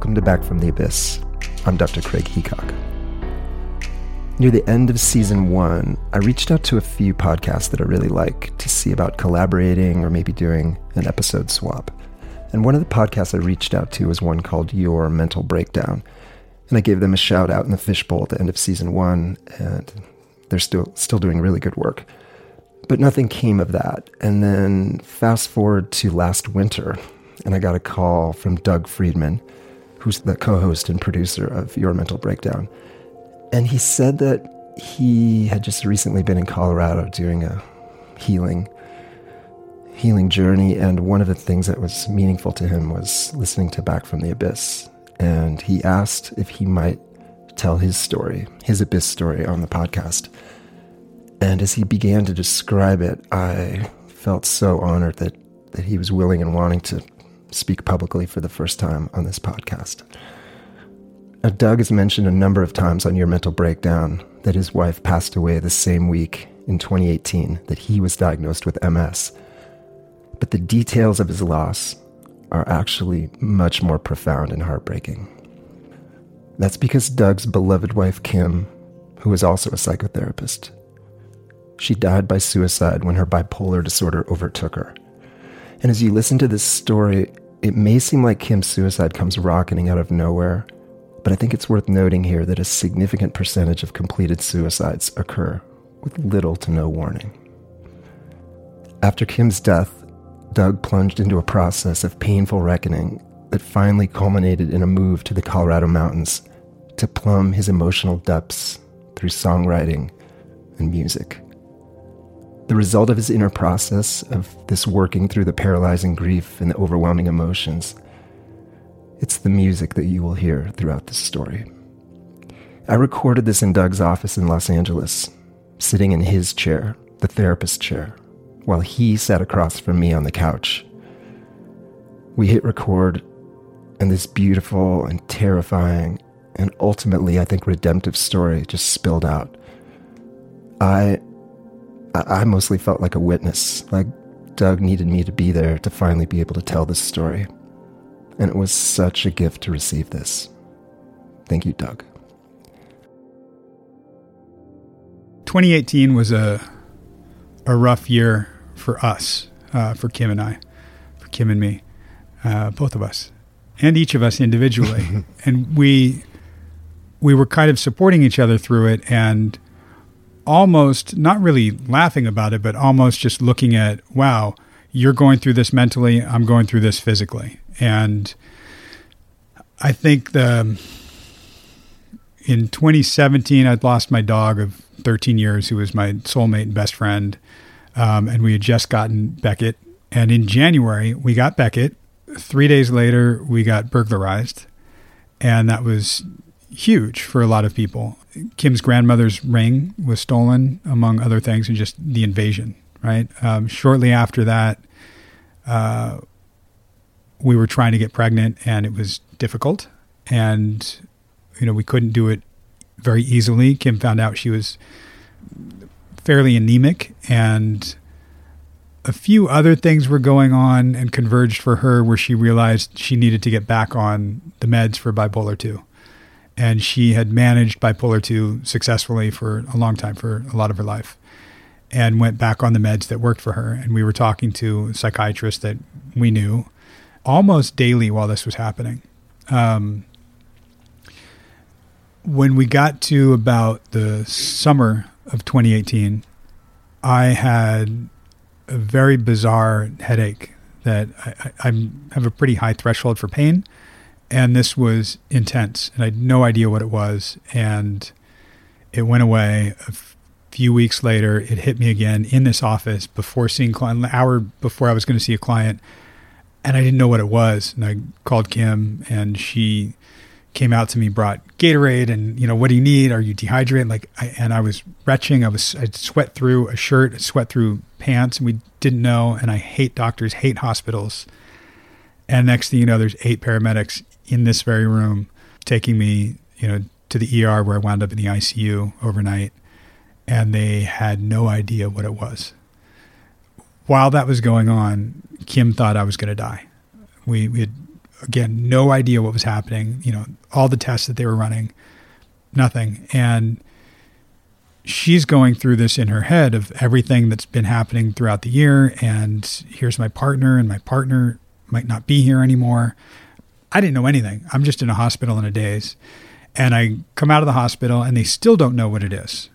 Welcome to Back from the Abyss. I'm Dr. Craig Heacock. Near the end of season one, I reached out to a few podcasts that I really like to see about collaborating or maybe doing an episode swap. And one of the podcasts I reached out to was one called Your Mental Breakdown. And I gave them a shout out in the fishbowl at the end of season one, and they're still still doing really good work. But nothing came of that. And then fast forward to last winter, and I got a call from Doug Friedman, who's the co host and producer of Your Mental Breakdown. And he said that he had just recently been in Colorado doing a healing healing journey and one of the things that was meaningful to him was listening to Back from the Abyss and he asked if he might tell his story, his abyss story on the podcast. And as he began to describe it, I felt so honored that, that he was willing and wanting to speak publicly for the first time on this podcast. Now, Doug has mentioned a number of times on Your Mental Breakdown that his wife passed away the same week in 2018 that he was diagnosed with MS. But the details of his loss are actually much more profound and heartbreaking. That's because Doug's beloved wife, Kim, who was also a psychotherapist, she died by suicide when her bipolar disorder overtook her. And as you listen to this story, it may seem like Kim's suicide comes rocketing out of nowhere, but I think it's worth noting here that a significant percentage of completed suicides occur with little to no warning. After Kim's death, Doug plunged into a process of painful reckoning that finally culminated in a move to the Colorado mountains to plumb his emotional depths through songwriting and music. The result of his inner process of this working through the paralyzing grief and the overwhelming emotions, it's the music that you will hear throughout this story. I recorded this in Doug's office in Los Angeles, sitting in his chair, the therapist chair, while he sat across from me on the couch. We hit record, and this beautiful and terrifying and ultimately, I think, redemptive story just spilled out. I I, mostly felt like a witness, like Doug needed me to be there to finally be able to tell this story. And it was such a gift to receive this. Thank you, Doug. 2018 was a a rough year for us, uh, for Kim and I, for Kim and me, uh, both of us, and each of us individually. and we we were kind of supporting each other through it, and almost not really laughing about it, but almost just looking at, wow, you're going through this mentally, I'm going through this physically. And I think the in 2017, I'd lost my dog of 13 years, who was my soulmate and best friend. Um, and we had just gotten Beckett. And in January, we got Beckett. Three days later, we got burglarized. And that was huge for a lot of people. Kim's grandmother's ring was stolen, among other things, and just the invasion, right? Um, shortly after that, uh, we were trying to get pregnant, and it was difficult. And, you know, we couldn't do it very easily. Kim found out she was fairly anemic, and a few other things were going on and converged for her where she realized she needed to get back on the meds for bipolar 2 and she had managed bipolar 2 successfully for a long time for a lot of her life and went back on the meds that worked for her. And we were talking to a psychiatrist that we knew almost daily while this was happening. Um, when we got to about the summer of 2018 i had a very bizarre headache that I, I, I have a pretty high threshold for pain and this was intense and i had no idea what it was and it went away. A few weeks later it hit me again in this office before seeing client an hour before i was going to see a client and i didn't know what it was and i called kim and she came out to me brought gatorade and you know what do you need? Are you dehydrated? Like I, and i was retching i was i sweat through a shirt sweat through pants and we didn't know and i hate doctors hate hospitals. And next thing you know there's eight paramedics in this very room, taking me, you know, to the ER where I wound up in the ICU overnight, and they had no idea what it was. While that was going on, Kim thought I was going to die. We, we had again, no idea what was happening. You know, all the tests that they were running, nothing. And she's going through this in her head of everything that's been happening throughout the year. And here's my partner, and my partner might not be here anymore. I didn't know anything. I'm just in a hospital in a daze. And I come out of the hospital, and they still don't know what it is.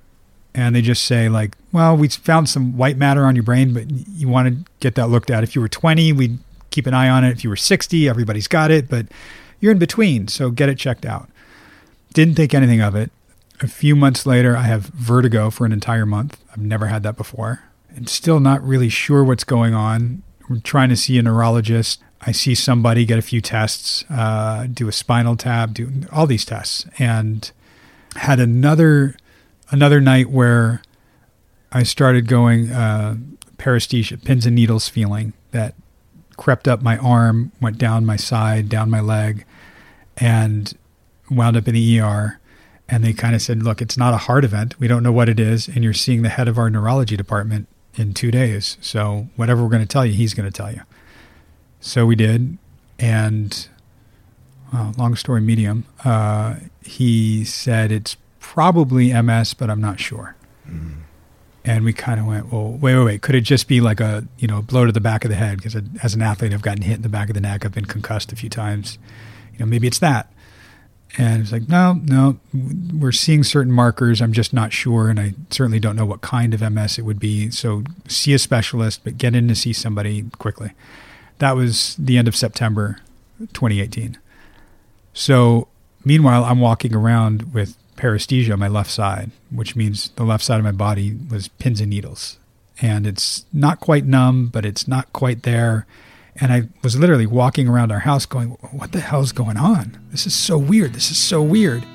And they just say, like, well, we found some white matter on your brain, but you want to get that looked at. If you were 20, we'd keep an eye on it. If you were 60, everybody's got it, but you're in between, so get it checked out. Didn't think anything of it. A few months later, I have vertigo for an entire month. I've never had that before. And still not really sure what's going on. We're trying to see a neurologist. I see somebody get a few tests, uh, do a spinal tap, do all these tests, and had another another night where I started going uh, paresthesia, pins and needles feeling that crept up my arm, went down my side, down my leg, and wound up in the ER. And they kind of said, look, it's not a heart event. We don't know what it is. And you're seeing the head of our neurology department in two days. So whatever we're going to tell you, he's going to tell you. So we did. And well, long story medium, uh, he said it's probably MS, but I'm not sure. Mm. And we kind of went, well, wait, wait, wait. Could it just be like a, you know, blow to the back of the head? Because as an athlete, I've gotten hit in the back of the neck. I've been concussed a few times. You know, maybe it's that. And it's like, no, no, we're seeing certain markers. I'm just not sure. And I certainly don't know what kind of MS it would be. So see a specialist, but get in to see somebody quickly. That was the end of September 2018. So meanwhile, I'm walking around with paresthesia on my left side, which means the left side of my body was pins and needles. And it's not quite numb, but it's not quite there. And I was literally walking around our house going, What the hell's going on? This is so weird. This is so weird.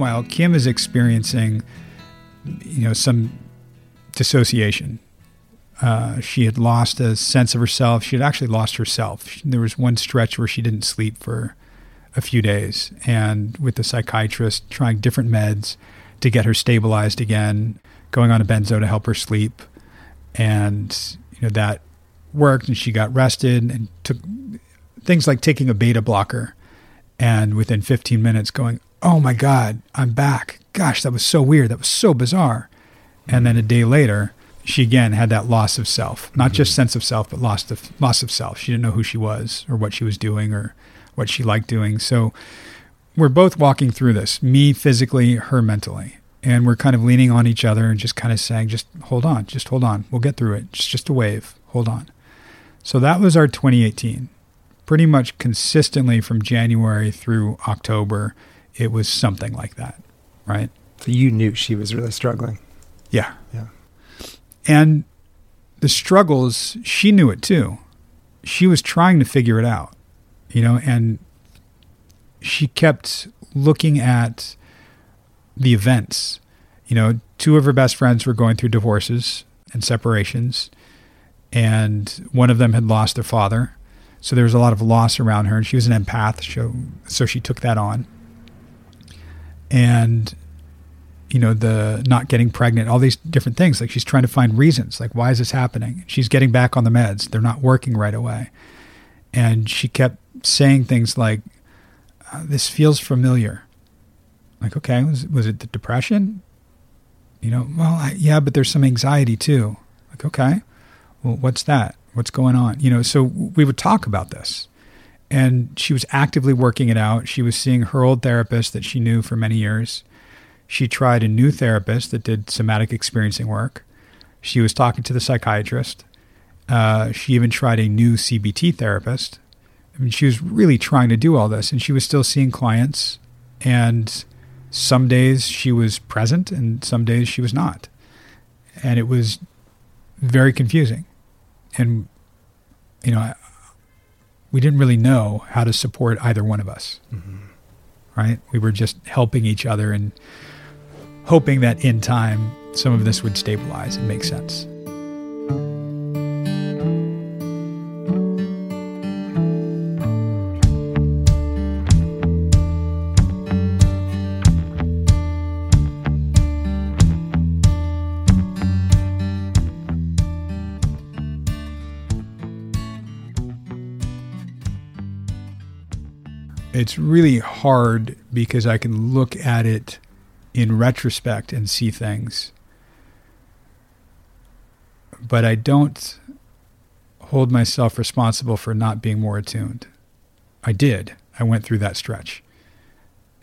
Meanwhile, Kim is experiencing, you know, some dissociation. Uh, she had lost a sense of herself. She had actually lost herself. There was one stretch where she didn't sleep for a few days, and with the psychiatrist trying different meds to get her stabilized again, going on a benzo to help her sleep, and you know that worked, and she got rested and took things like taking a beta blocker, and within 15 minutes going, oh my God, I'm back. Gosh, that was so weird. That was so bizarre. And then a day later, she again had that loss of self, not mm-hmm. just sense of self, but loss of loss of self. She didn't know who she was or what she was doing or what she liked doing. So we're both walking through this, me physically, her mentally. And we're kind of leaning on each other and just kind of saying, just hold on, just hold on. We'll get through it. It's just a wave. Hold on. So that was our 2018. Pretty much consistently from January through October, it was something like that, right? So you knew she was really struggling. Yeah. Yeah. And the struggles, she knew it too. She was trying to figure it out, you know, and she kept looking at the events. You know, two of her best friends were going through divorces and separations, and one of them had lost their father. So there was a lot of loss around her, and she was an empath, so, so she took that on and you know the not getting pregnant all these different things. Like she's trying to find reasons. Like why is this happening? She's getting back on the meds. They're not working right away. And she kept saying things like uh, this feels familiar. Like okay was, was it the depression? You know well I, yeah but there's some anxiety too. Like okay well what's that? What's going on? You know so we would talk about this and she was actively working it out. She was seeing her old therapist that she knew for many years. She tried a new therapist that did somatic experiencing work. She was talking to the psychiatrist. Uh, she even tried a new CBT therapist. I mean, she was really trying to do all this, and she was still seeing clients. And some days she was present, and some days she was not. And it was very confusing. And, you know, we didn't really know how to support either one of us. Mm-hmm. Right? We were just helping each other and hoping that in time some of this would stabilize and make sense. It's really hard because I can look at it in retrospect and see things. But I don't hold myself responsible for not being more attuned. I did. I went through that stretch.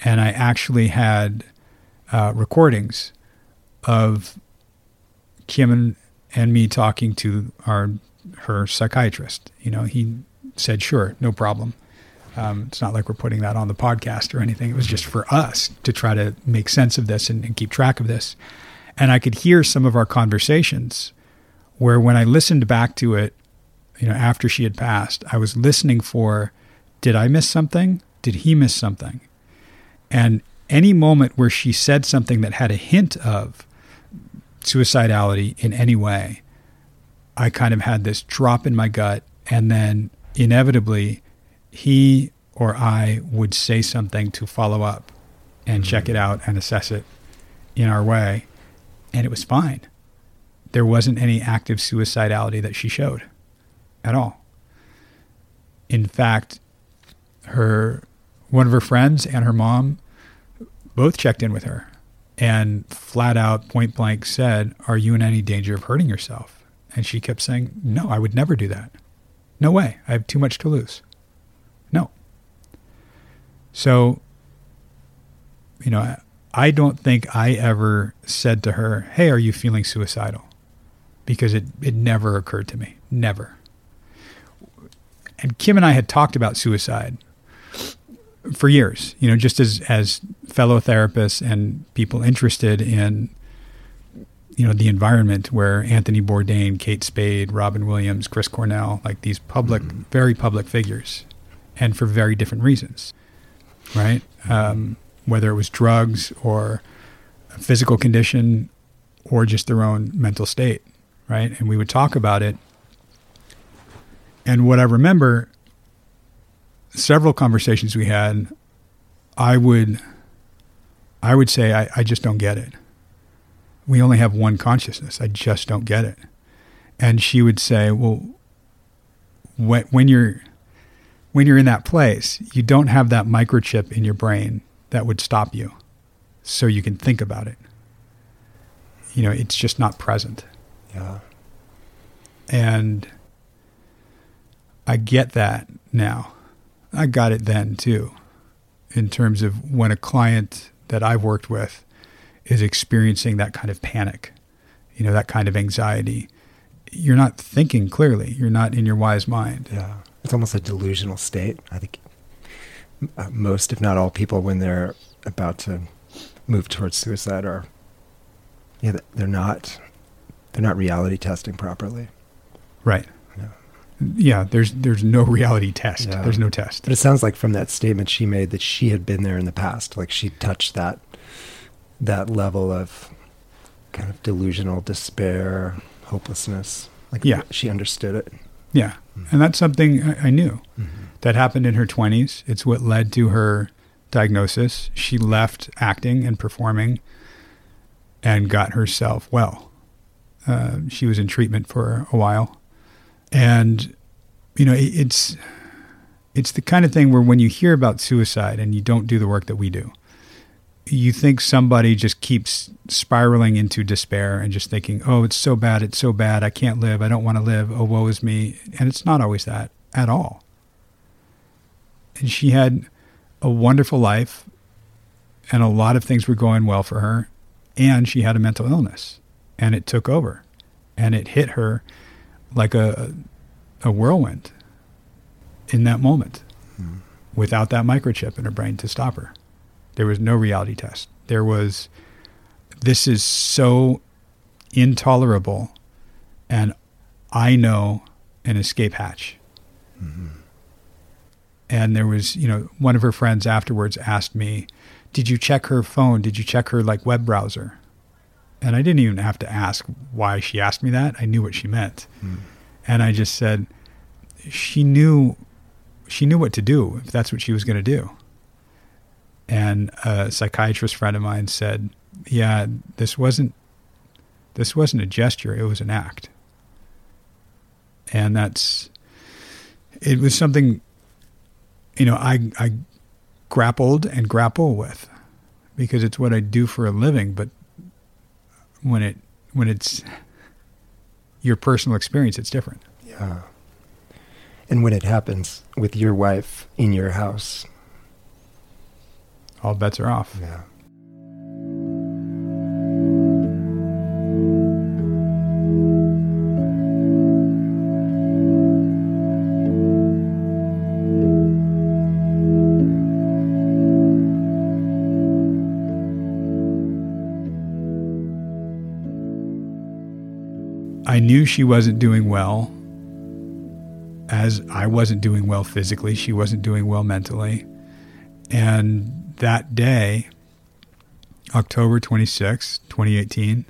And I actually had uh, recordings of Kim and, and me talking to our her psychiatrist. You know, he said, "Sure, no problem." Um, it's not like we're putting that on the podcast or anything. It was just for us to try to make sense of this and, and keep track of this. And I could hear some of our conversations where when I listened back to it, you know, after she had passed, I was listening for did I miss something? Did he miss something? And any moment where she said something that had a hint of suicidality in any way, I kind of had this drop in my gut. And then inevitably, he or I would say something to follow up and mm-hmm. check it out and assess it in our way. And it was fine. There wasn't any active suicidality that she showed at all. In fact, her one of her friends and her mom both checked in with her and flat out point blank said, Are you in any danger of hurting yourself? And she kept saying, No, I would never do that. No way. I have too much to lose. No. So, you know, I don't think I ever said to her, Hey, are you feeling suicidal? Because it, it never occurred to me. Never. And Kim and I had talked about suicide for years, you know, just as, as fellow therapists and people interested in, you know, the environment where Anthony Bourdain, Kate Spade, Robin Williams, Chris Cornell, like these public, mm-hmm. very public figures and for very different reasons, right? Um, whether it was drugs or a physical condition or just their own mental state, right? And we would talk about it. And what I remember, several conversations we had, I would, I would say, I, I just don't get it. We only have one consciousness. I just don't get it. And she would say, well, when, when you're when you're in that place, you don't have that microchip in your brain that would stop you so you can think about it. You know, it's just not present. Yeah. And I get that now. I got it then too, in terms of when a client that I've worked with is experiencing that kind of panic, you know, that kind of anxiety. You're not thinking clearly. You're not in your wise mind. Yeah it's almost a delusional state. I think uh, most, if not all, people when they're about to move towards suicide are, yeah, they're not, they're not reality testing properly. Right. Yeah. Yeah. There's there's no reality test. Yeah. There's no test. But it sounds like from that statement she made that she had been there in the past, like she touched that that level of kind of delusional despair, hopelessness. Like yeah. she understood it. Yeah. Mm-hmm. And that's something I, I knew mm-hmm. that happened in her 20s. It's what led to her diagnosis. She left acting and performing and got herself well. Uh, she was in treatment for a while. And, you know, it, it's, it's the kind of thing where when you hear about suicide and you don't do the work that we do, you think somebody just keeps spiraling into despair and just thinking, oh, it's so bad, it's so bad, I can't live, I don't want to live, oh, woe is me. And it's not always that at all. And she had a wonderful life, and a lot of things were going well for her, and she had a mental illness, and it took over, and it hit her like a, a whirlwind in that moment mm. without that microchip in her brain to stop her. There was no reality test. There was, this is so intolerable, and I know an escape hatch. Mm-hmm. And there was, you know, one of her friends afterwards asked me, Did you check her phone? Did you check her like web browser? And I didn't even have to ask why she asked me that. I knew what she meant. Mm. And I just said, she knew, she knew what to do if that's what she was going to do. And a psychiatrist friend of mine said, yeah, this wasn't, this wasn't a gesture. It was an act. And that's, it was something, you know, I, I grappled and grapple with because it's what I do for a living. But when it when it's your personal experience, it's different. Yeah. And when it happens with your wife in your house, all bets are off. Yeah. I knew she wasn't doing well, as I wasn't doing well physically. She wasn't doing well mentally. And that day, October 26, 2018,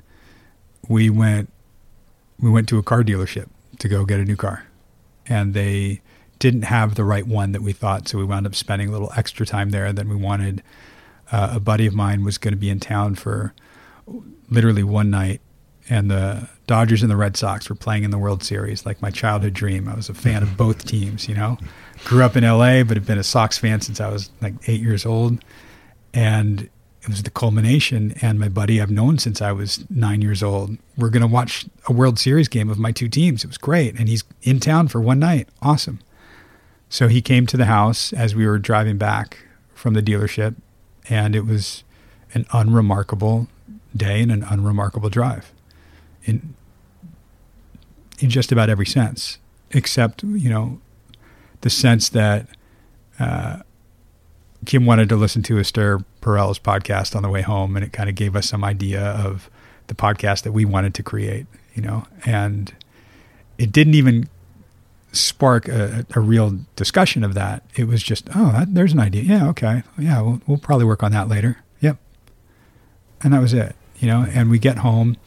we went we went to a car dealership to go get a new car. And they didn't have the right one that we thought, so we wound up spending a little extra time there than we wanted. Uh, a buddy of mine was going to be in town for literally one night and the Dodgers and the Red Sox were playing in the World Series, like my childhood dream. I was a fan of both teams, you know. Grew up in LA, but have been a Sox fan since I was like eight years old. And it was the culmination. And my buddy I've known since I was nine years old. We're going to watch a World Series game of my two teams. It was great. And he's in town for one night. Awesome. So he came to the house as we were driving back from the dealership. And it was an unremarkable day and an unremarkable drive in in just about every sense, except you know the sense that uh, Kim wanted to listen to Esther Perel's podcast on the way home, and it kind of gave us some idea of the podcast that we wanted to create, you know, and it didn't even spark a, a real discussion of that. It was just, oh, that, there's an idea. Yeah, okay, yeah, we'll, we'll probably work on that later. Yep, and that was it, you know. And we get home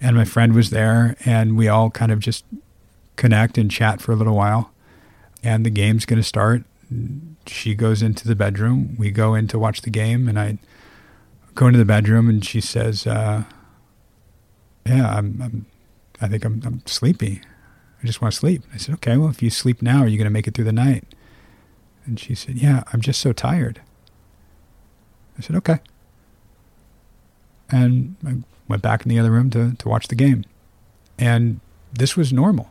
and my friend was there, and we all kind of just connect and chat for a little while. And the game's going to start. She goes into the bedroom. We go in to watch the game, and I go into the bedroom, and she says, uh, "Yeah, I'm, I'm, I think I'm, I'm sleepy. I just want to sleep." I said, "Okay, well, if you sleep now, are you going to make it through the night?" And she said, "Yeah, I'm just so tired." I said, "Okay." And I went back in the other room to, to watch the game. And this was normal.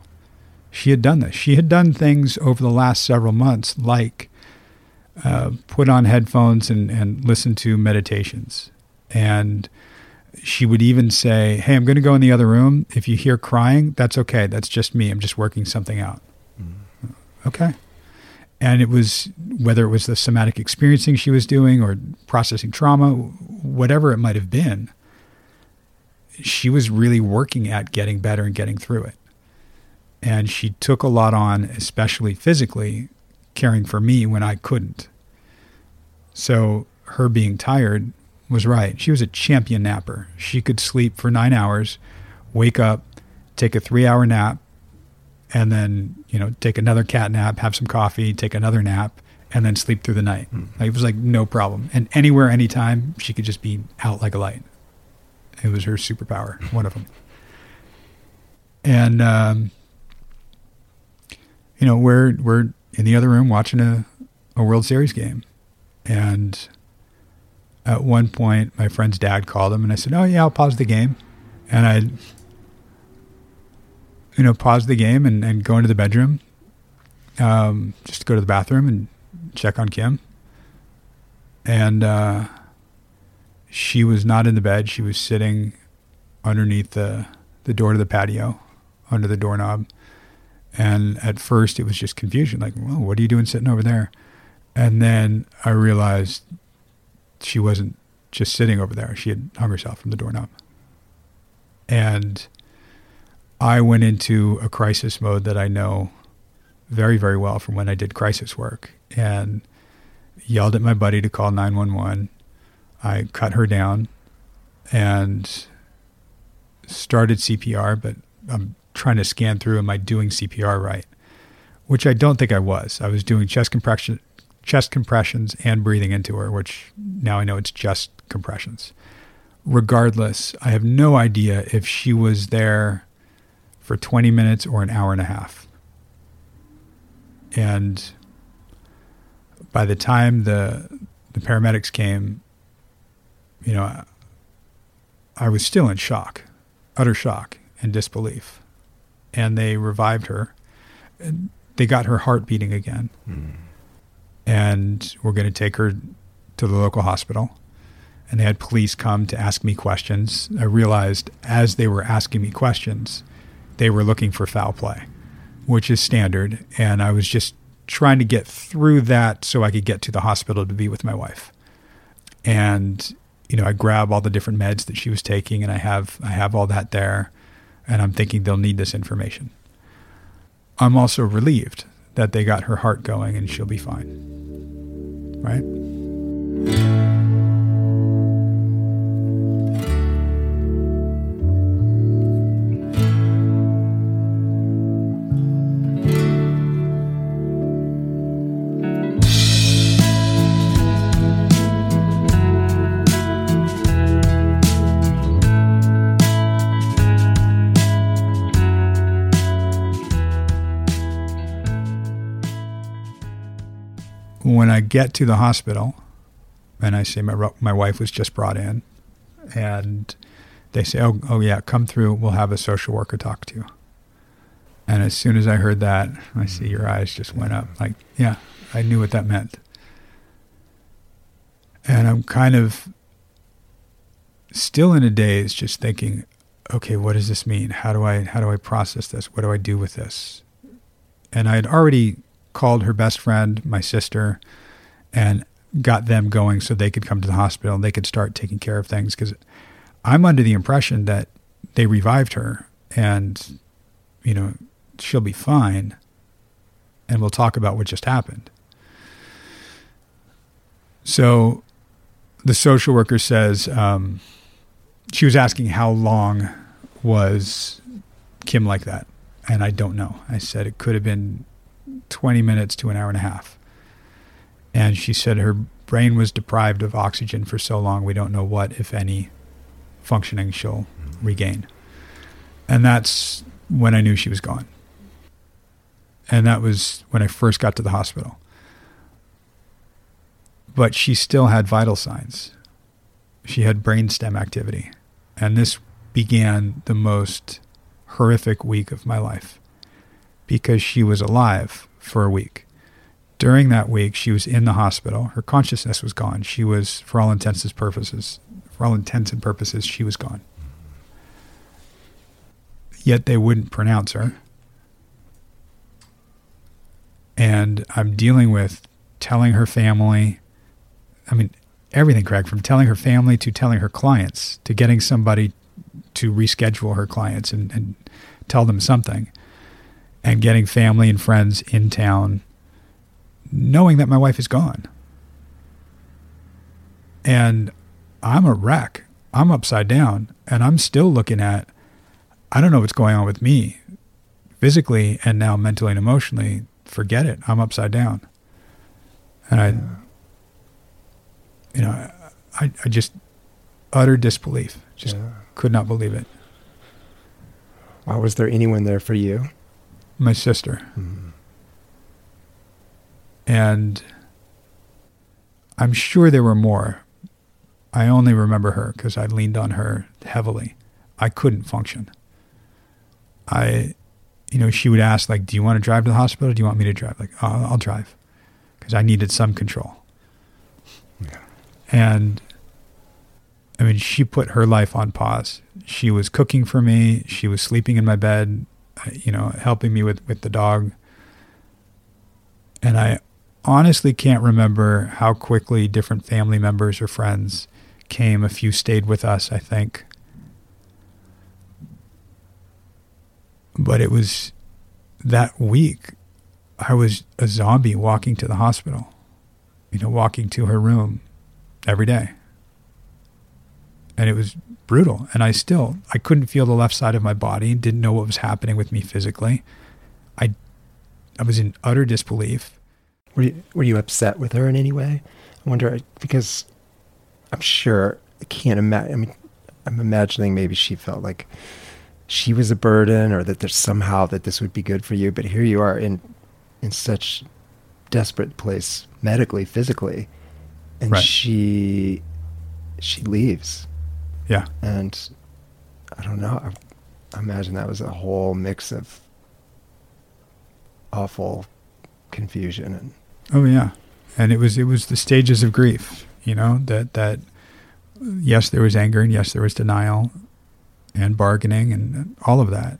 She had done this. She had done things over the last several months, like uh, put on headphones and, and listen to meditations. And she would even say, Hey, I'm going to go in the other room. If you hear crying, that's okay. That's just me. I'm just working something out. Mm-hmm. Okay. And it was whether it was the somatic experiencing she was doing or processing trauma, whatever it might have been, she was really working at getting better and getting through it. And she took a lot on, especially physically, caring for me when I couldn't. So her being tired was right. She was a champion napper. She could sleep for nine hours, wake up, take a three hour nap, and then, you know, take another cat nap, have some coffee, take another nap, and then sleep through the night. Mm. Like, it was like no problem. And anywhere, anytime, she could just be out like a light. It was her superpower, one of them. And um, you know, we're we're in the other room watching a, a World Series game, and at one point, my friend's dad called him, and I said, "Oh yeah, I'll pause the game," and I, you know, pause the game and, and go into the bedroom, um, just to go to the bathroom and check on Kim, and. Uh, she was not in the bed. She was sitting underneath the, the door to the patio, under the doorknob. And at first, it was just confusion like, well, what are you doing sitting over there? And then I realized she wasn't just sitting over there. She had hung herself from the doorknob. And I went into a crisis mode that I know very, very well from when I did crisis work and yelled at my buddy to call 911 I cut her down and started CPR, but I'm trying to scan through. Am I doing CPR right? Which I don't think I was. I was doing chest compression, chest compressions and breathing into her, which now I know it's just compressions. Regardless, I have no idea if she was there for 20 minutes or an hour and a half. And by the time the the paramedics came, you know, I was still in shock, utter shock and disbelief. And they revived her. They got her heart beating again. Mm. And we're going to take her to the local hospital. And they had police come to ask me questions. I realized as they were asking me questions, they were looking for foul play, which is standard. And I was just trying to get through that so I could get to the hospital to be with my wife. And you know, I grab all the different meds that she was taking and I have I have all that there and I'm thinking they'll need this information. I'm also relieved that they got her heart going and she'll be fine. Right? Get to the hospital, and I say my my wife was just brought in, and they say, "Oh, oh yeah, come through. We'll have a social worker talk to you." And as soon as I heard that, I see mm. your eyes just went up. Like, yeah, I knew what that meant. And I'm kind of still in a daze, just thinking, okay, what does this mean? How do I how do I process this? What do I do with this? And I had already called her best friend, my sister, and got them going so they could come to the hospital and they could start taking care of things. Because I'm under the impression that they revived her and, you know, she'll be fine. And we'll talk about what just happened. So the social worker says um, she was asking how long was Kim like that? And I don't know. I said it could have been 20 minutes to an hour and a half. And she said her brain was deprived of oxygen for so long, we don't know what, if any, functioning she'll regain. And that's when I knew she was gone. And that was when I first got to the hospital. But she still had vital signs. She had brainstem activity. And this began the most horrific week of my life because she was alive for a week. During that week, she was in the hospital. Her consciousness was gone. She was, for all intents and purposes, for all intents and purposes, she was gone. Yet they wouldn't pronounce her. And I'm dealing with telling her family, I mean, everything, Craig, from telling her family to telling her clients to getting somebody to reschedule her clients and, and tell them something and getting family and friends in town knowing that my wife is gone. And I'm a wreck. I'm upside down and I'm still looking at I don't know what's going on with me physically and now mentally and emotionally. Forget it. I'm upside down. And I you know, I I just utter disbelief. Just yeah. could not believe it. Wow, was there anyone there for you? my sister. Mm. And I'm sure there were more. I only remember her because I leaned on her heavily. I couldn't function. I, you know, she would ask, like, do you want to drive to the hospital? do you want me to drive? Like, I'll, I'll drive because I needed some control. Yeah. And I mean, she put her life on pause. She was cooking for me. She was sleeping in my bed you know, helping me with, with the dog. And I honestly can't remember how quickly different family members or friends came. A few stayed with us, I think. But it was that week, I was a zombie walking to the hospital, you know, walking to her room every day. and it was brutal. And I still, I couldn't feel the left side of my body, didn't know what was happening with me physically. I, I was in utter disbelief. Were you, were you upset with her in any way? I wonder because I'm sure I can't imagine. I mean, I'm imagining maybe she felt like she was a burden, or that there's somehow that this would be good for you. But here you are in in such desperate place medically, physically, and Right. she she leaves. Yeah. And I don't know. I, I imagine that was a whole mix of awful confusion and Oh yeah, and it was it was the stages of grief. You know that that yes, there was anger and yes, there was denial, and bargaining and all of that,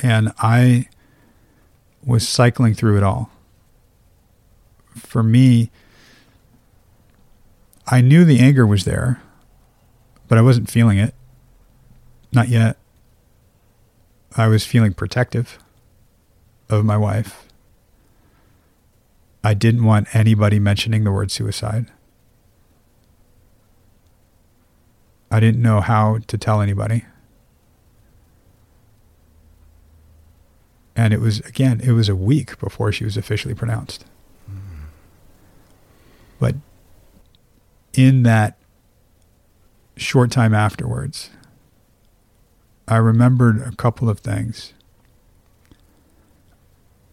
and I was cycling through it all. For me, I knew the anger was there, but I wasn't feeling it. Not yet. I was feeling protective of my wife. I didn't want anybody mentioning the word suicide. I didn't know how to tell anybody. And it was, again, it was a week before she was officially pronounced. But in that short time afterwards, I remembered a couple of things.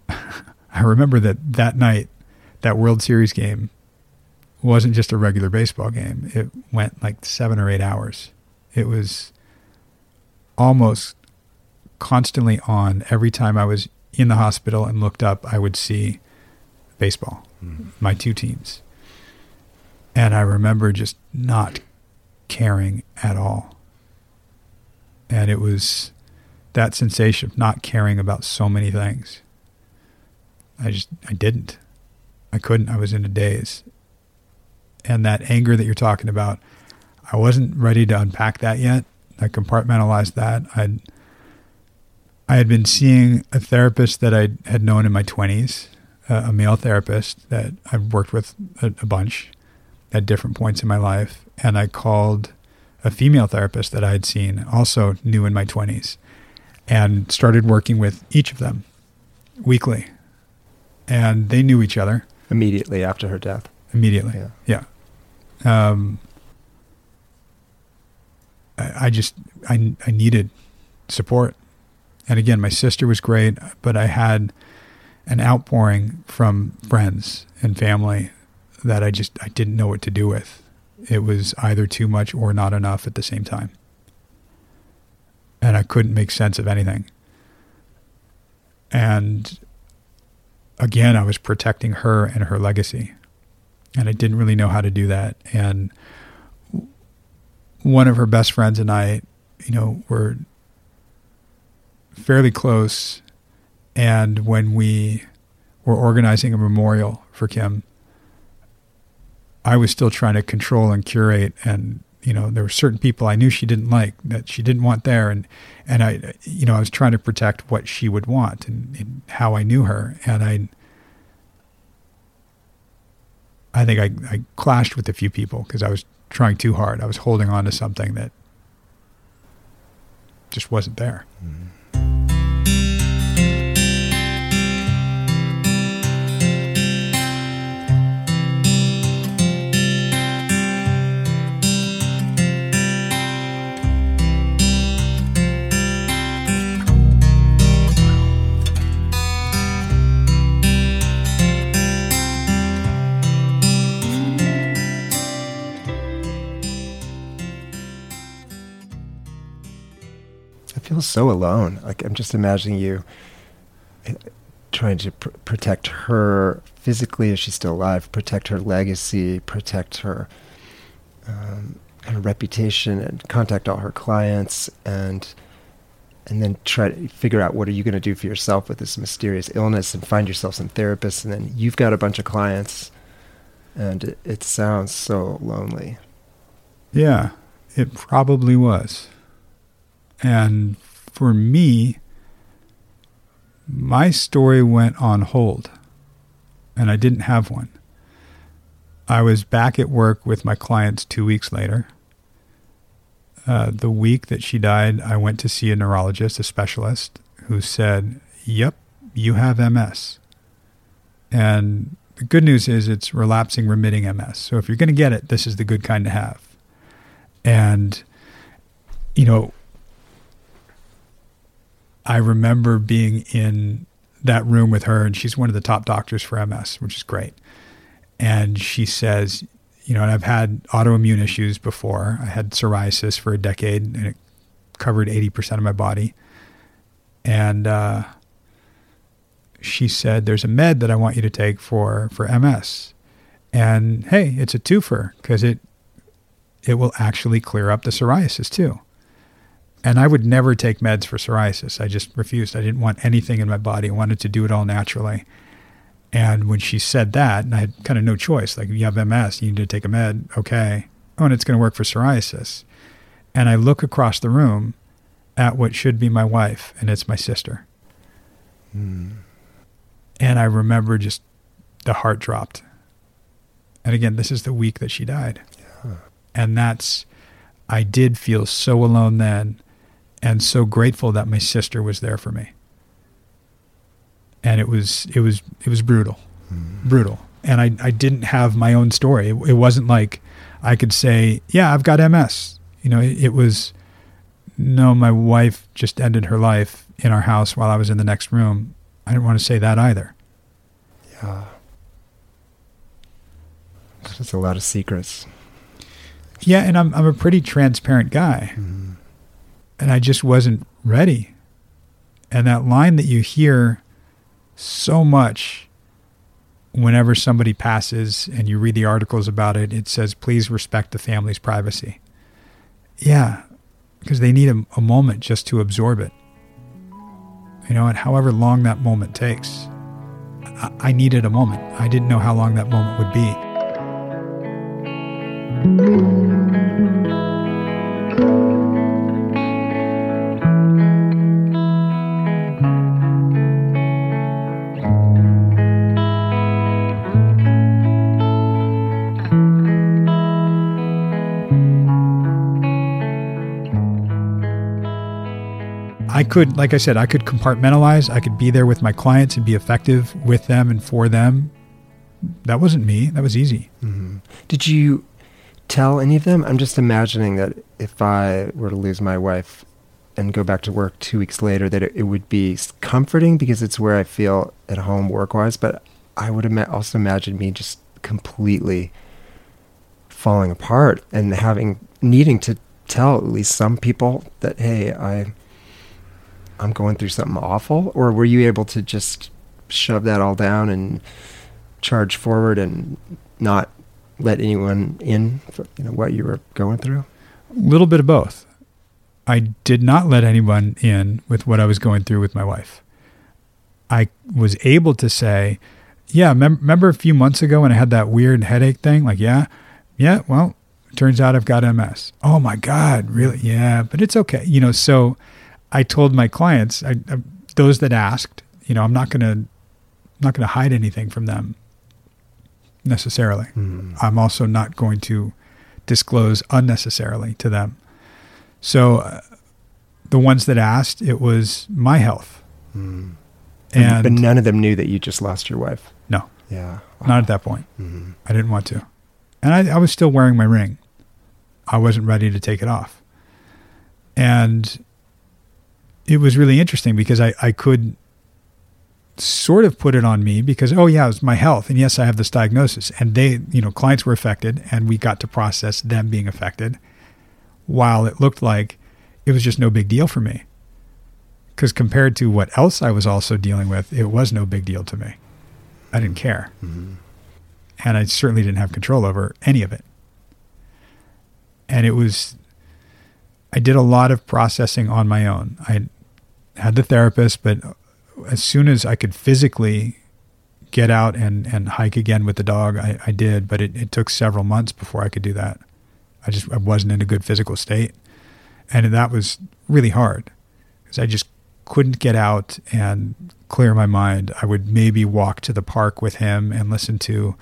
I remember that that night, that World Series game wasn't just a regular baseball game. It went like seven or eight hours. It was almost constantly on. Every time I was in the hospital and looked up, I would see baseball, mm-hmm. my two teams. And I remember just not caring at all. And it was that sensation of not caring about so many things. I just, I didn't. I couldn't. I was in a daze. And that anger that you're talking about, I wasn't ready to unpack that yet. I compartmentalized that. I'd, I had been seeing a therapist that I had known in my 20s, uh, a male therapist that I've worked with a, a bunch at different points in my life. And I called a female therapist that I had seen, also new in my 20s, and started working with each of them weekly. And they knew each other immediately after her death. immediately. Yeah. Yeah. Um, I, I just I I needed support, and again, my sister was great, but I had an outpouring from friends and family that I just I didn't know what to do with. It was either too much or not enough at the same time, and I couldn't make sense of anything. And again, I was protecting her and her legacy and I didn't really know how to do that. And one of her best friends and I, you know, were fairly close. And when we were organizing a memorial for Kim, I was still trying to control and curate. And, you know, there were certain people I knew she didn't like that she didn't want there. And, and I, you know, I was trying to protect what she would want and, and how I knew her. And I, I think I, I clashed with a few people because I was trying too hard. I was holding on to something that just wasn't there. I feel so alone. Like I'm just imagining you uh, trying to pr- protect her physically, if she's still alive, protect her legacy, protect her um, kind of reputation, and contact all her clients, and and then try to figure out what are you going to do for yourself with this mysterious illness, and find yourself some therapists, and then you've got a bunch of clients, and it, it sounds so lonely. Yeah, it probably was. And for me, my story went on hold, and I didn't have one. I was back at work with my clients two weeks later, uh, the week that she died, I went to see a neurologist, a specialist, who said, Yep, you have MS. And the good news is it's relapsing remitting MS. So if you're going to get it, this is the good kind to have. And, you know, I remember being in that room with her, and she's one of the top doctors for MS, which is great. And she says, you know, and I've had autoimmune issues before. I had psoriasis for a decade, and it covered 80% of my body. And uh, she said, There's a med that I want you to take for, for MS. And hey, it's a twofer because it, it will actually clear up the psoriasis too. And I would never take meds for psoriasis. I just refused. I didn't want anything in my body. I wanted to do it all naturally. And when she said that, and I had kind of no choice, like, you have MS, you need to take a med. Okay. Oh, and it's going to work for psoriasis. And I look across the room at what should be my wife, and it's my sister. Mm. And I remember just the heart dropped. And again, this is the week that she died. Yeah. And that's, I did feel so alone then and so grateful that my sister was there for me. And it was, it was, it was brutal, Mm. brutal. And I, I didn't have my own story. It, it wasn't like I could say, yeah, I've got MS. You know, it, it was, no, my wife just ended her life in our house while I was in the next room. I didn't want to say that either. Yeah. There's a lot of secrets. Yeah, and I'm I'm a pretty transparent guy, Mm. And I just wasn't ready. And that line that you hear so much whenever somebody passes and you read the articles about it, it says, "Please respect the family's privacy." Yeah, because they need a, a moment just to absorb it. You know, and however long that moment takes, I, I needed a moment. I didn't know how long that moment would be. I could, like I said, I could compartmentalize. I could be there with my clients and be effective with them and for them. That wasn't me. That was easy. hmm Did you tell any of them? I'm just imagining that if I were to lose my wife and go back to work two weeks later, that it, it would be comforting because it's where I feel at home work wise. But I would ima- also imagine me just completely falling apart and having needing to tell at least some people that hey, I I'm going through something awful. Or were you able to just shove that all down and charge forward and not let anyone in for you know what you were going through A little bit of both. I did not let anyone in with what I was going through with my wife. I was able to say, yeah, mem- remember a few months ago when I had that weird headache thing? Like, yeah, yeah, well, turns out I've got MS. Oh my God, really? Yeah, but it's okay. You know, so I told my clients, I, I, those that asked, you know, I'm not going to, not going to hide anything from them necessarily. mm. I'm also not going to disclose unnecessarily to them. So, uh, the ones that asked, it was my health, Mm. and but none of them knew that you just lost your wife No. yeah not at that point. Mhm. I didn't want to, and I, I was still wearing my ring. I wasn't ready to take it off, and it was really interesting because I, I could sort of put it on me because oh yeah it was my health and yes I have this diagnosis and they you know clients were affected and we got to process them being affected while it looked like it was just no big deal for me because compared to what else I was also dealing with it was no big deal to me I didn't care Mhm. and I certainly didn't have control over any of it. And it was, I did a lot of processing on my own. I had the therapist, but as soon as I could physically get out and, and hike again with the dog, I, I did, but it, it took several months before I could do that. I just I wasn't in a good physical state. And that was really hard because I just couldn't get out and clear my mind. I would maybe walk to the park with him and listen to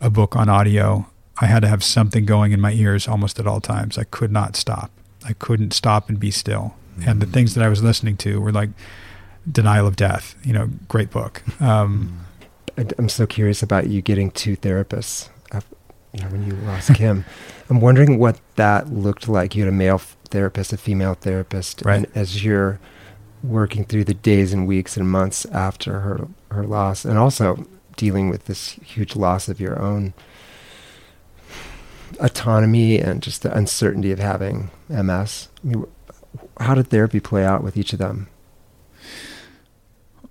a book on audio. I had to have something going in my ears almost at all times. I could not stop. I couldn't stop and be still. Mm-hmm. And the things that I was listening to were like Denial of Death, you know, great book. Um, I'm so curious about you getting two therapists. You know, when you lost Kim, I'm wondering what that looked like. You had a male therapist, a female therapist, right. and as you're working through the days and weeks and months after her her loss, and also dealing with this huge loss of your own autonomy and just the uncertainty of having MS. I mean, how did therapy play out with each of them?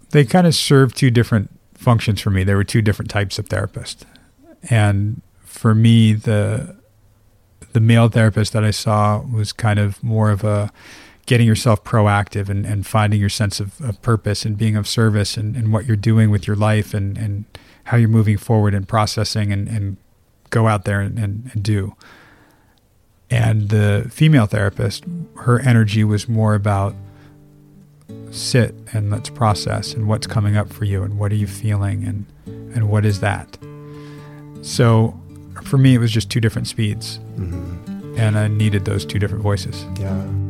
They kind of served two different functions for me. There were two different types of therapists, and for me, the the male therapist that I saw was kind of more of a getting yourself proactive and, and finding your sense of, of purpose and being of service and, and what you're doing with your life and, and how you're moving forward and processing and, and go out there and, and, and do. And the female therapist, her energy was more about sit and let's process and what's coming up for you and what are you feeling and and what is that. So for me, it was just two different speeds, mm-hmm. and I needed those two different voices. Yeah.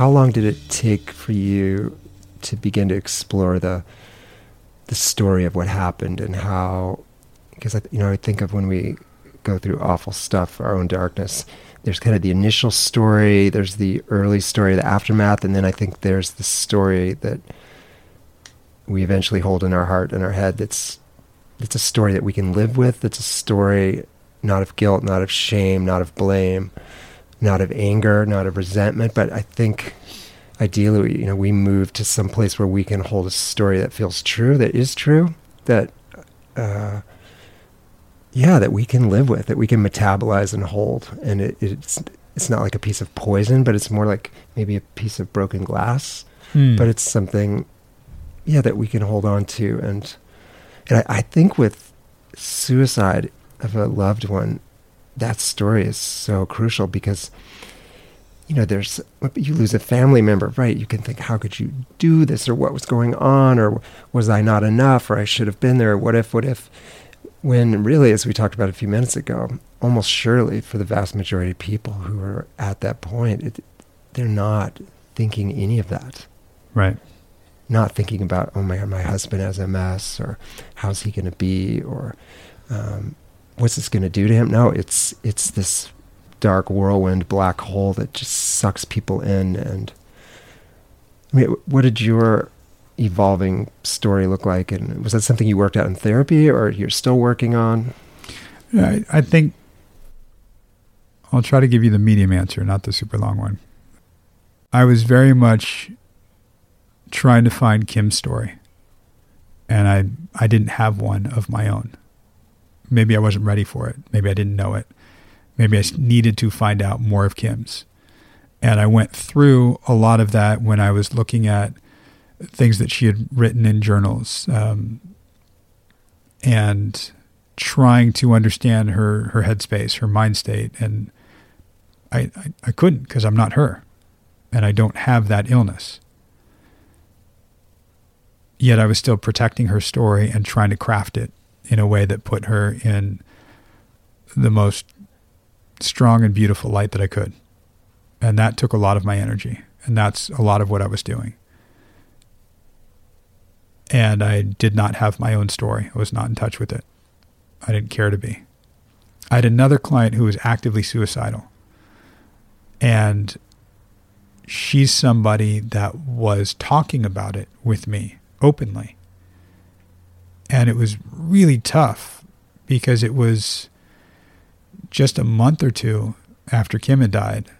How long did it take for you to begin to explore the the story of what happened and how? Because I, you know, I think of when we go through awful stuff, our own darkness. There's kind of the initial story. There's the early story, the aftermath, and then I think there's the story that we eventually hold in our heart and our head. That's it's a story that we can live with. It's a story not of guilt, not of shame, not of blame not of anger, not of resentment, but I think ideally, you know, we move to some place where we can hold a story that feels true, that is true, that, uh, yeah, that we can live with, that we can metabolize and hold, and it, it's it's not like a piece of poison, but it's more like maybe a piece of broken glass, hmm. but it's something, yeah, that we can hold on to, and and I, I think with suicide of a loved one, that story is so crucial because you know there's you lose a family member right? You can think how could you do this or what was going on or was i not enough or i should have been there? What if what if? When really as we talked about a few minutes ago almost surely for the vast majority of people who are at that point it, they're not thinking any of that. Right. Not thinking about oh my god my husband has ms or how's he going to be or um, what's this going to do to him? No, it's it's this dark whirlwind black hole that just sucks people in. And I mean, what did your evolving story look like? And was that something you worked out in therapy, or you're still working on? I, I think I'll try to give you the medium answer, not the super long one. I was very much trying to find Kim's story, and I I didn't have one of my own. Maybe I wasn't ready for it. Maybe I didn't know it. Maybe I needed to find out more of Kim's. And I went through a lot of that when I was looking at things that she had written in journals um, and trying to understand her, her headspace, her mind state. And I, I, I couldn't because I'm not her and I don't have that illness. Yet I was still protecting her story and trying to craft it in a way that put her in the most strong and beautiful light that I could. And that took a lot of my energy. And that's a lot of what I was doing. And I did not have my own story. I was not in touch with it. I didn't care to be. I had another client who was actively suicidal. And she's somebody that was talking about it with me openly. And it was really tough because it was just a month or two after Kim had died.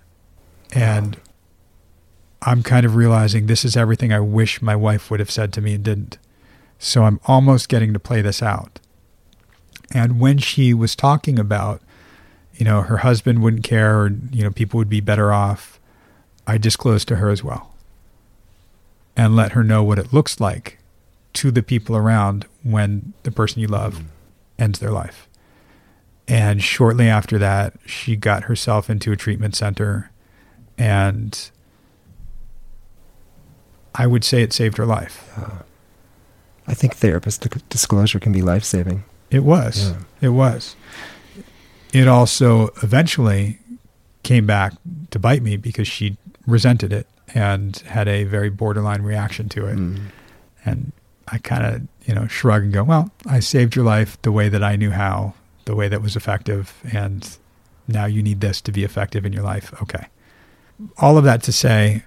And I'm kind of realizing this is everything I wish my wife would have said to me and didn't. So I'm almost getting to play this out. And when she was talking about, you know, her husband wouldn't care or, you know, people would be better off, I disclosed to her as well and let her know what it looks like to the people around when the person you love ends their life. And shortly after that, she got herself into a treatment center. And I would say it saved her life. I think therapist disclosure can be life saving. It was. Yeah. It was. It also eventually came back to bite me because she resented it and had a very borderline reaction to it. Mm. And I kind of, you know, shrug and go, well, I saved your life the way that I knew how, the way that was effective. And now you need this to be effective in your life. Okay. All of that to say,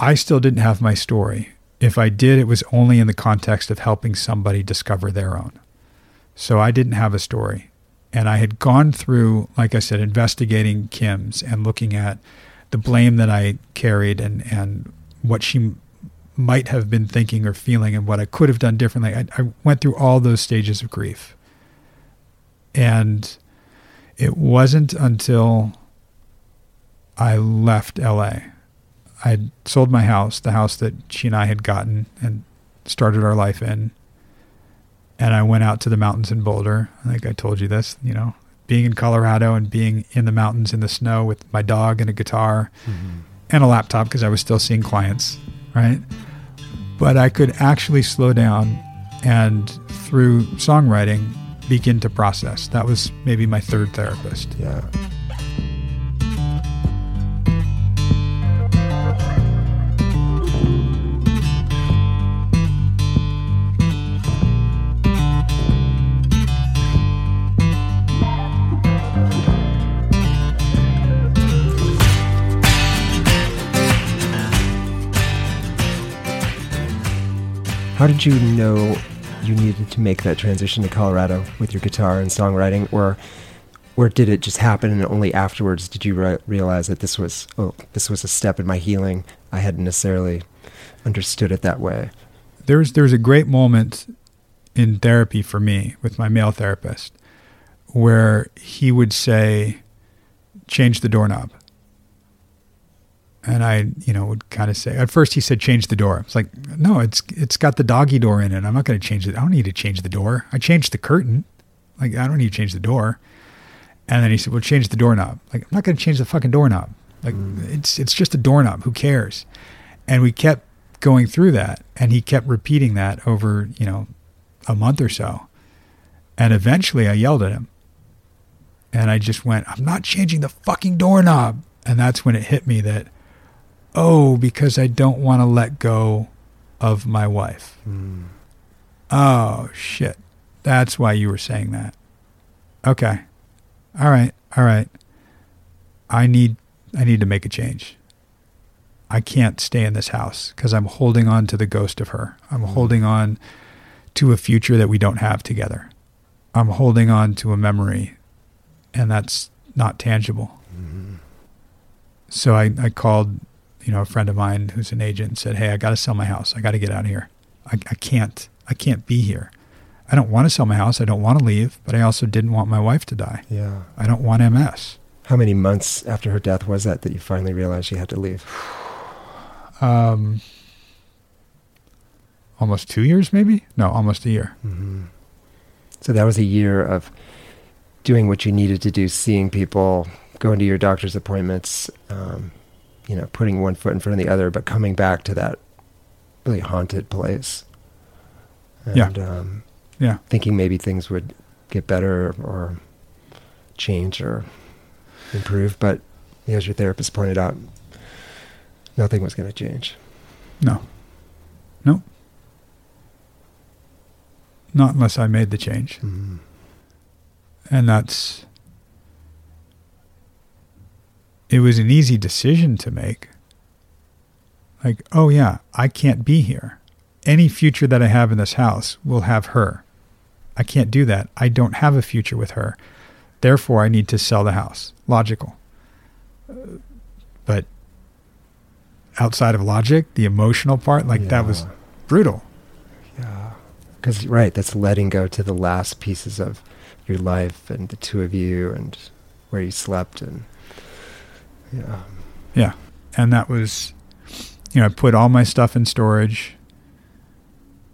I still didn't have my story. If I did, it was only in the context of helping somebody discover their own. So I didn't have a story. And I had gone through, like I said, investigating Kim's and looking at the blame that I carried and, and what she might have been thinking or feeling and what I could have done differently. I, I went through all those stages of grief. And it wasn't until I left LA. I had sold my house, the house that she and I had gotten and started our life in. And I went out to the mountains in Boulder. I think I told you this, you know, being in Colorado and being in the mountains in the snow with my dog and a guitar Mm-hmm. and a laptop because I was still seeing clients, right? But I could actually slow down and through songwriting begin to process. That was maybe my third therapist. Yeah. How did you know you needed to make that transition to Colorado with your guitar and songwriting, or or did it just happen and only afterwards did you re- realize that this was oh this was a step in my healing? I hadn't necessarily understood it that way. There's there's a great moment in therapy for me with my male therapist where he would say, change the doorknob. And I, you know, would kind of say, at first he said, change the door. It's like, no, it's, it's got the doggy door in it. I'm not going to change it. I don't need to change the door. I changed the curtain. Like, I don't need to change the door. And then he said, well, change the doorknob. Like, I'm not going to change the fucking doorknob. Like, mm. it's, it's just a doorknob. Who cares? And we kept going through that. And he kept repeating that over, you know, a month or so. And eventually I yelled at him. And I just went, I'm not changing the fucking doorknob. And that's when it hit me that, oh, because I don't want to let go of my wife. Hmm. Oh, shit. That's why you were saying that. Okay. All right. All right. I need I need to make a change. I can't stay in this house because I'm holding on to the ghost of her. I'm hmm. holding on to a future that we don't have together. I'm holding on to a memory and that's not tangible. Hmm. So I, I called, you know, a friend of mine who's an agent said, Hey, I got to sell my house. I got to get out of here. I, I can't, I can't be here. I don't want to sell my house. I don't want to leave, but I also didn't want my wife to die. Yeah. I don't want MS. How many months after her death was that that you finally realized you had to leave? Um, almost two years, maybe? No, almost a year. hmm So that was a year of doing what you needed to do, seeing people, going to your doctor's appointments, um, you know, putting one foot in front of the other, but coming back to that really haunted place. And, Yeah. Um, Yeah. thinking maybe things would get better or change or improve, but you know, as your therapist pointed out, nothing was going to change. No. Nope. Not unless I made the change. Mhm. And that's. It was an easy decision to make. Like, oh, yeah, I can't be here. Any future that I have in this house will have her. I can't do that. I don't have a future with her. Therefore, I need to sell the house. Logical. But outside of logic, the emotional part, like that was brutal. Yeah. Because, right, that's letting go to the last pieces of your life and the two of you and where you slept. And, yeah. Yeah. And that was, you know, I put all my stuff in storage.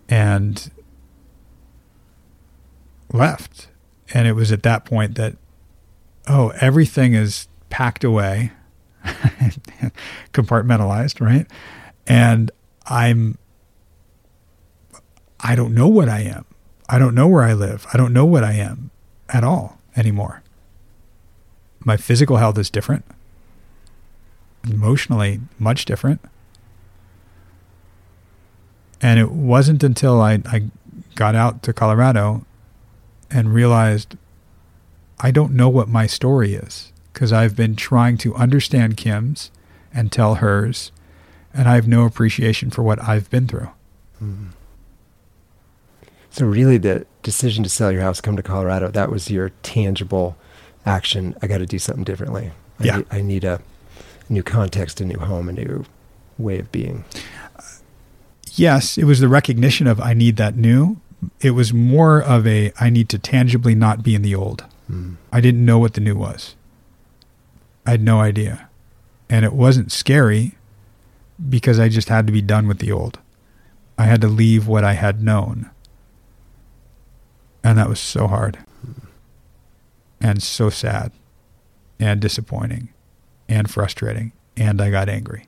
and left. And it was at that point that, oh, everything is packed away, compartmentalized, right? And I'm, I don't know what I am. I don't know where I live. I don't know what I am at all anymore. My physical health is different, emotionally, much different. And it wasn't until I, I got out to Colorado and realized I don't know what my story is because I've been trying to understand Kim's and tell hers, and I have no appreciation for what I've been through. Mm-hmm. So, really, the decision to sell your house, come to Colorado, that was your tangible action. I got to do something differently. I yeah. Need, I need a new context, a new home, a new way of being. Yes, it was the recognition of I need that new. It was more of a I need to tangibly not be in the old. Mm. I didn't know what the new was. I had no idea. And it wasn't scary because I just had to be done with the old. I had to leave what I had known. And that was so hard and so sad and disappointing and frustrating. And I got angry.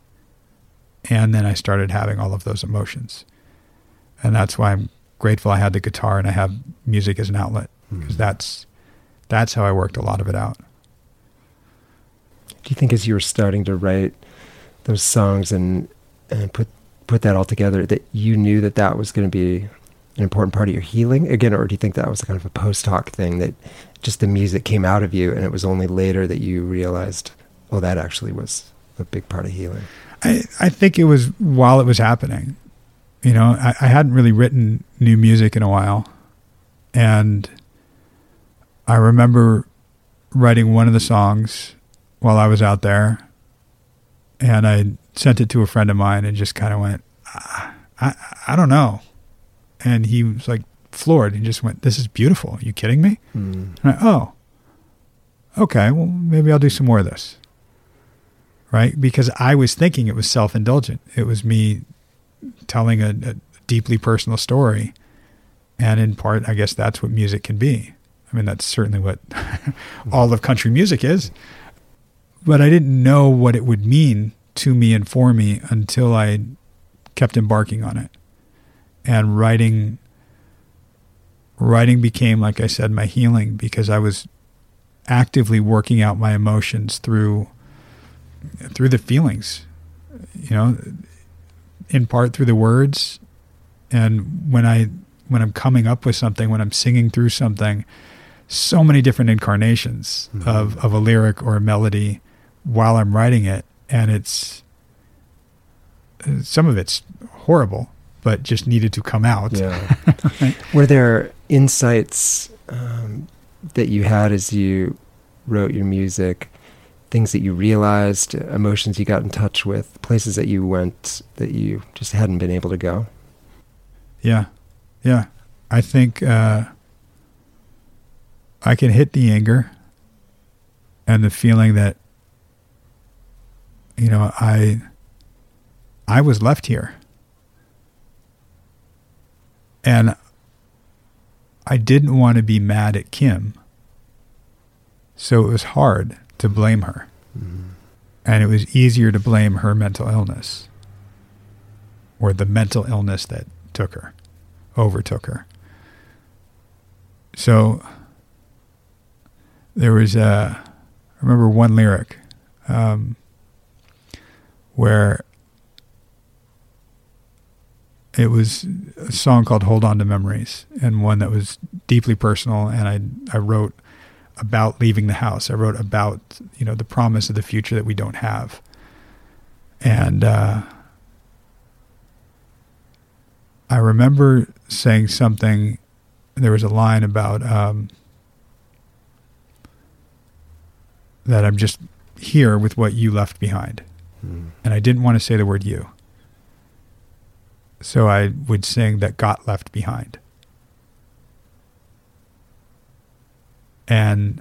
And then I started having all of those emotions. And that's why I'm grateful I had the guitar and I have music as an outlet because mm-hmm. that's that's how I worked a lot of it out. Do you think as you were starting to write those songs and and put put that all together that you knew that that was going to be an important part of your healing again, or do you think that was kind of a post hoc thing that just the music came out of you and it was only later that you realized, oh, that actually was a big part of healing? I, I think it was while it was happening. You know, I, I hadn't really written new music in a while. And I remember writing one of the songs while I was out there. And I sent it to a friend of mine and just kind of went, I, I, I don't know and he was like floored. He just went, "This is beautiful. Are you kidding me?" Mm. I, oh, okay. Well, maybe I'll do some more of this. Right? Because I was thinking it was self indulgent. It was me telling a, a deeply personal story, and in part, I guess that's what music can be. I mean, that's certainly what all of country music is. But I didn't know what it would mean to me and for me until I kept embarking on it and writing writing became like I said my healing because I was actively working out my emotions through through the feelings you know in part through the words and when I when I'm coming up with something when I'm singing through something so many different incarnations mm-hmm. of of a lyric or a melody while I'm writing it and it's some of it's horrible but just needed to come out. Yeah. right? Were there insights um, that you had as you wrote your music? Things that you realized, emotions you got in touch with, places that you went that you just hadn't been able to go? Yeah. Yeah. I think uh, I can hit the anger and the feeling that, you know, I I was left here. And I didn't want to be mad at Kim. So it was hard to blame her. Mm-hmm. And it was easier to blame her mental illness or the mental illness that took her, overtook her. So there was a, I remember one lyric um, where it was a song called "Hold On to Memories" and one that was deeply personal. And I I wrote about leaving the house. I wrote about you know the promise of the future that we don't have, and uh, I remember saying something. There was a line about um, that I'm just here with what you left behind, mm. and I didn't want to say the word "you." So I would sing that got left behind. And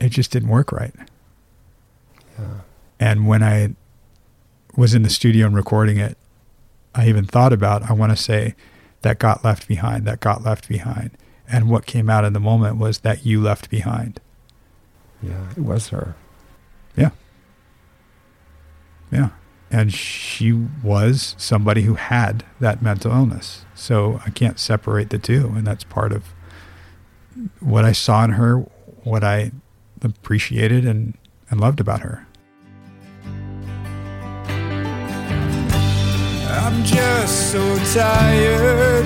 it just didn't work right. Yeah. And when I was in the studio and recording it, I even thought about I want to say that got left behind, that got left behind. And what came out in the moment was that you left behind. Yeah, it was her. Yeah. Yeah. And she was somebody who had that mental illness. So I can't separate the two. And that's part of what I saw in her, what I appreciated and, and loved about her. I'm just so tired.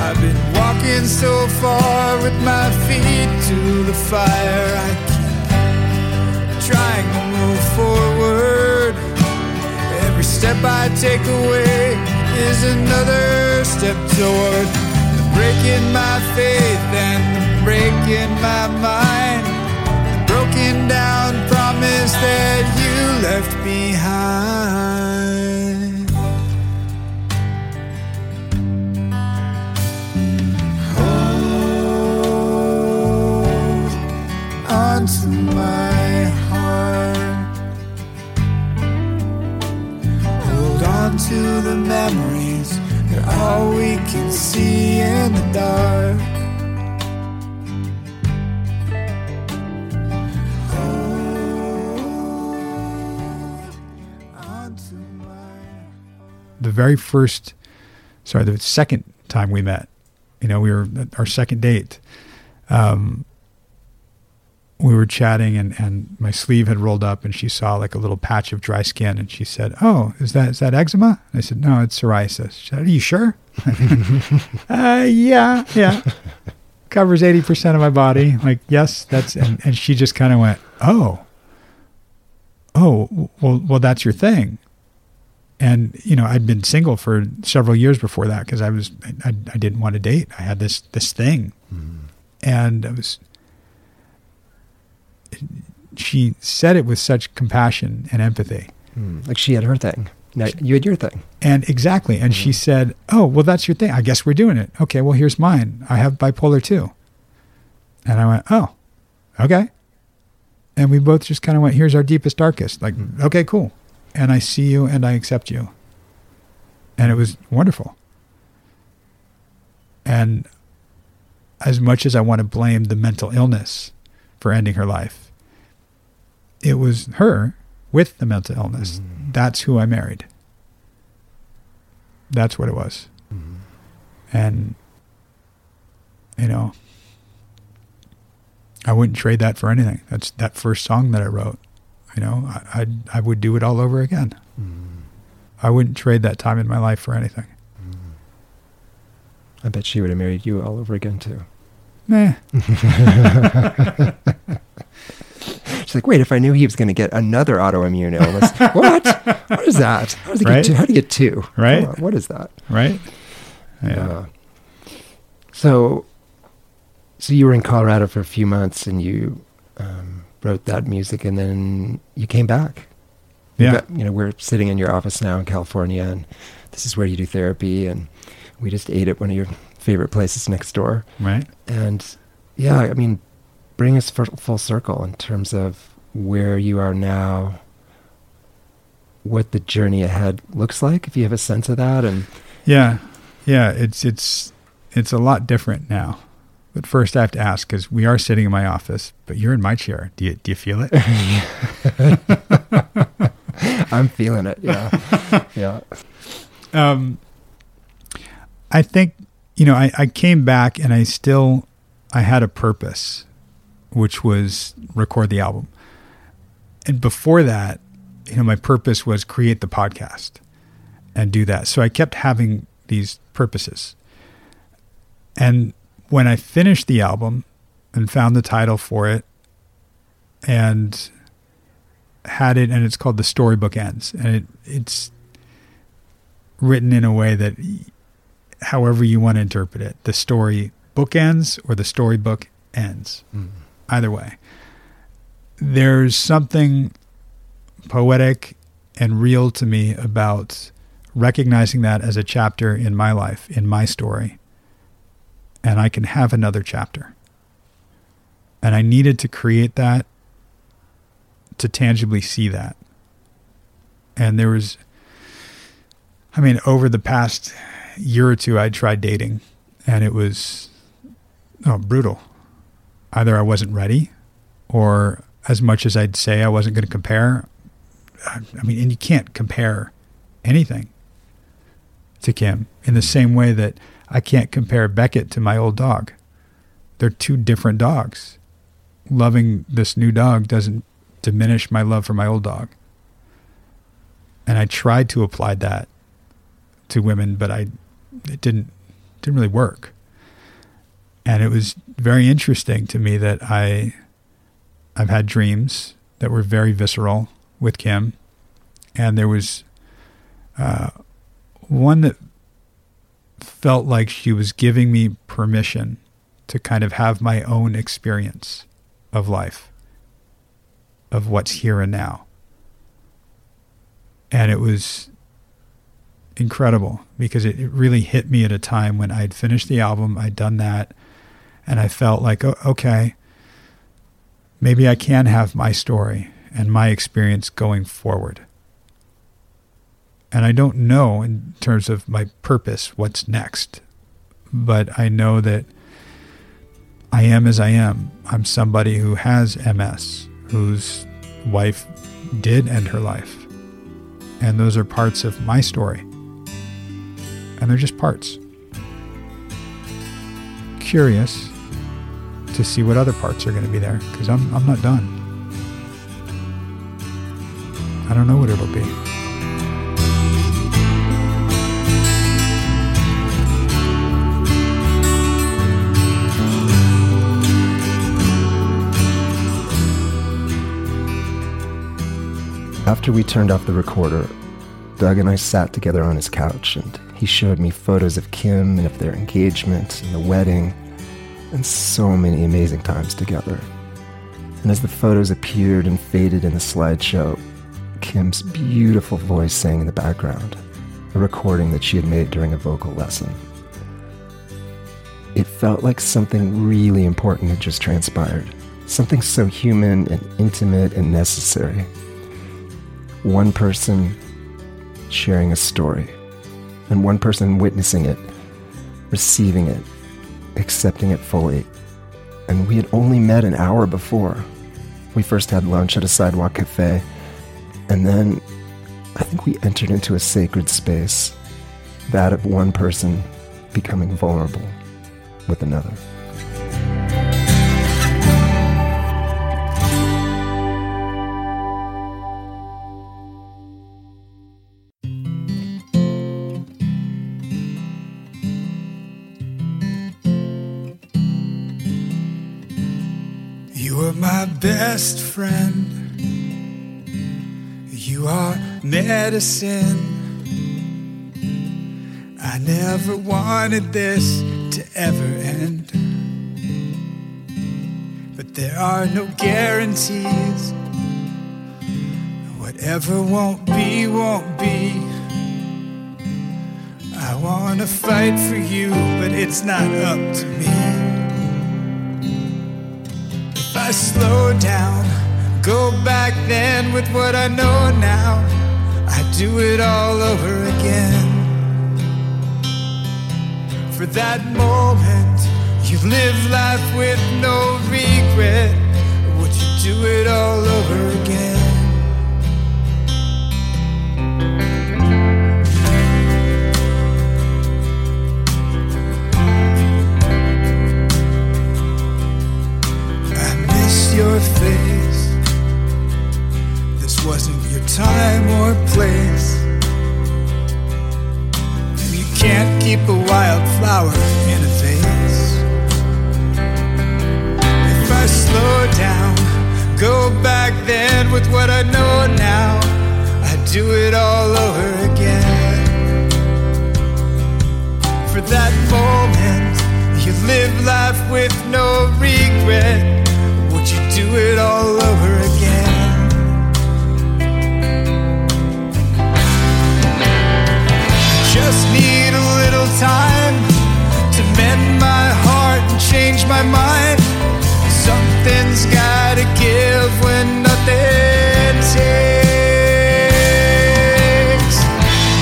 I've been walking so far with my feet to the fire. I keep trying to move forward. Every step I take away is another step toward the break in my faith and the break in my mind. Broken down promise that you left behind. Hold onto my heart. Hold on to the memories. They're all we can see in the dark. Hold onto my the very first, sorry, the second time we met, you know, we were our second date. Um, we were chatting and, and my sleeve had rolled up and she saw like a little patch of dry skin and she said, "Oh, is that is that eczema?" I said, "No, it's psoriasis." She said, "Are you sure?" uh, yeah, yeah. Covers eighty percent of my body. Like, yes, that's and, and she just kind of went, "Oh, oh, well, well, that's your thing." and you know I'd been single for several years before that because I was I, I didn't want to date. I had this this thing, and I was. She said it with such compassion and empathy, Mm. Like she had her thing. Now you had your thing. and exactly. And she said, "Oh, well, that's your thing. I guess we're doing it. Okay, well, here's mine. I have bipolar too." And I went, "Oh, okay." And we both just kind of went, "Here's our deepest, darkest." Like, okay, cool. And I see you, and I accept you. And it was wonderful. And as much as I want to blame the mental illness for ending her life, it was her with the mental illness. Mm-hmm. That's who I married. That's what it was. Mm-hmm. And, you know, I wouldn't trade that for anything. That's that first song that I wrote. You know, I, I'd, I would do it all over again. Mm-hmm. I wouldn't trade that time in my life for anything. I bet she would have married you all over again too. Nah. She's like, wait, if I knew he was going to get another autoimmune illness, what? What is that? How does he Right? get two? How do you get two? Right? On, what is that? Right? Yeah. So, so you were in Colorado for a few months, and you um, wrote that music, and then you came back. Yeah. got- you know, we're sitting in your office now in California, and this is where you do therapy, and we just ate at one of your favorite places next door. Right? And yeah, I mean, bring us full, full circle in terms of where you are now, what the journey ahead looks like, if you have a sense of that, and Yeah, yeah. It's it's it's a lot different now. But first, I have to ask because we are sitting in my office, but you're in my chair. Do you do you feel it? I'm feeling it. Yeah, yeah. um, I think you know I, I came back and I still I had a purpose, which was record the album. And before that, you know, my purpose was create the podcast and do that. So I kept having these purposes. And when I finished the album and found the title for it and had it and it's called The Storybook Ends and it it's written in a way that however you want to interpret it, the story book ends or the storybook ends. Hmm. Either way. There's something poetic and real to me about recognizing that as a chapter in my life, in my story. And I can have another chapter. And I needed to create that to tangibly see that. And there was I mean, over the past year or two, I tried dating, and it was oh, brutal. Either I wasn't ready, or as much as I'd say I wasn't going to compare, I mean, and you can't compare anything to Kim in the same way that I can't compare Beckett to my old dog. They're two different dogs. Loving this new dog doesn't diminish my love for my old dog. And I tried to apply that to women, but I it didn't didn't really work. And it was very interesting to me that I I've had dreams that were very visceral with Kim, and there was uh, one that felt like she was giving me permission to kind of have my own experience of life, of what's here and now. And it was incredible because it, it really hit me at a time when I'd finished the album, I'd done that, and I felt like, oh, okay, maybe I can have my story and my experience going forward. And I don't know in terms of my purpose what's next, but I know that I am as I am. I'm somebody who has MS, whose wife did end her life. And those are parts of my story. And they're just parts. Curious to see what other parts are going to be there because I'm, I'm not done. I don't know what it'll be. After we turned off the recorder, Doug and I sat together on his couch and he showed me photos of Kim and of their engagement and the wedding and so many amazing times together. And as the photos appeared and faded in the slideshow, Kim's beautiful voice sang in the background, a recording that she had made during a vocal lesson. It felt like something really important had just transpired, something so human and intimate and necessary one person sharing a story and one person witnessing it, receiving it, accepting it fully. And we had only met an hour before. We first had lunch at a sidewalk cafe, and then I think we entered into a sacred space that of one person becoming vulnerable with another. Best friend. You are medicine. I never wanted this to ever end. But there are no guarantees. Whatever won't be, won't be. I wanna fight for you, but it's not up to me. I slow down, go back then with what I know now, I do it all over again. For that moment, you live life with no regret. Would you do it all over again? Your face. This wasn't your time or place. And you can't keep a wildflower in a vase. If I slow down, go back then with what I know now, I'd do it all over again. For that moment, you live life with no regret do it all over again. Just need a little time to mend my heart and change my mind. Something's gotta give when nothing takes.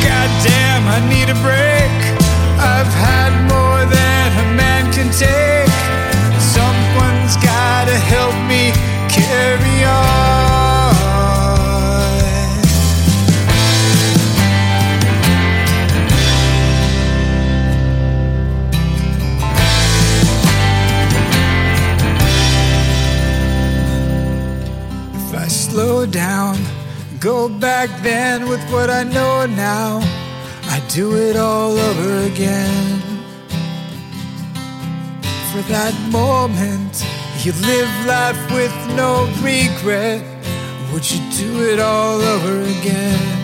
Goddamn, I need a break. I've had more than a man can take. Back then with what I know now, I'd do it all over again. For that moment, you live life with no regret. Would you do it all over again?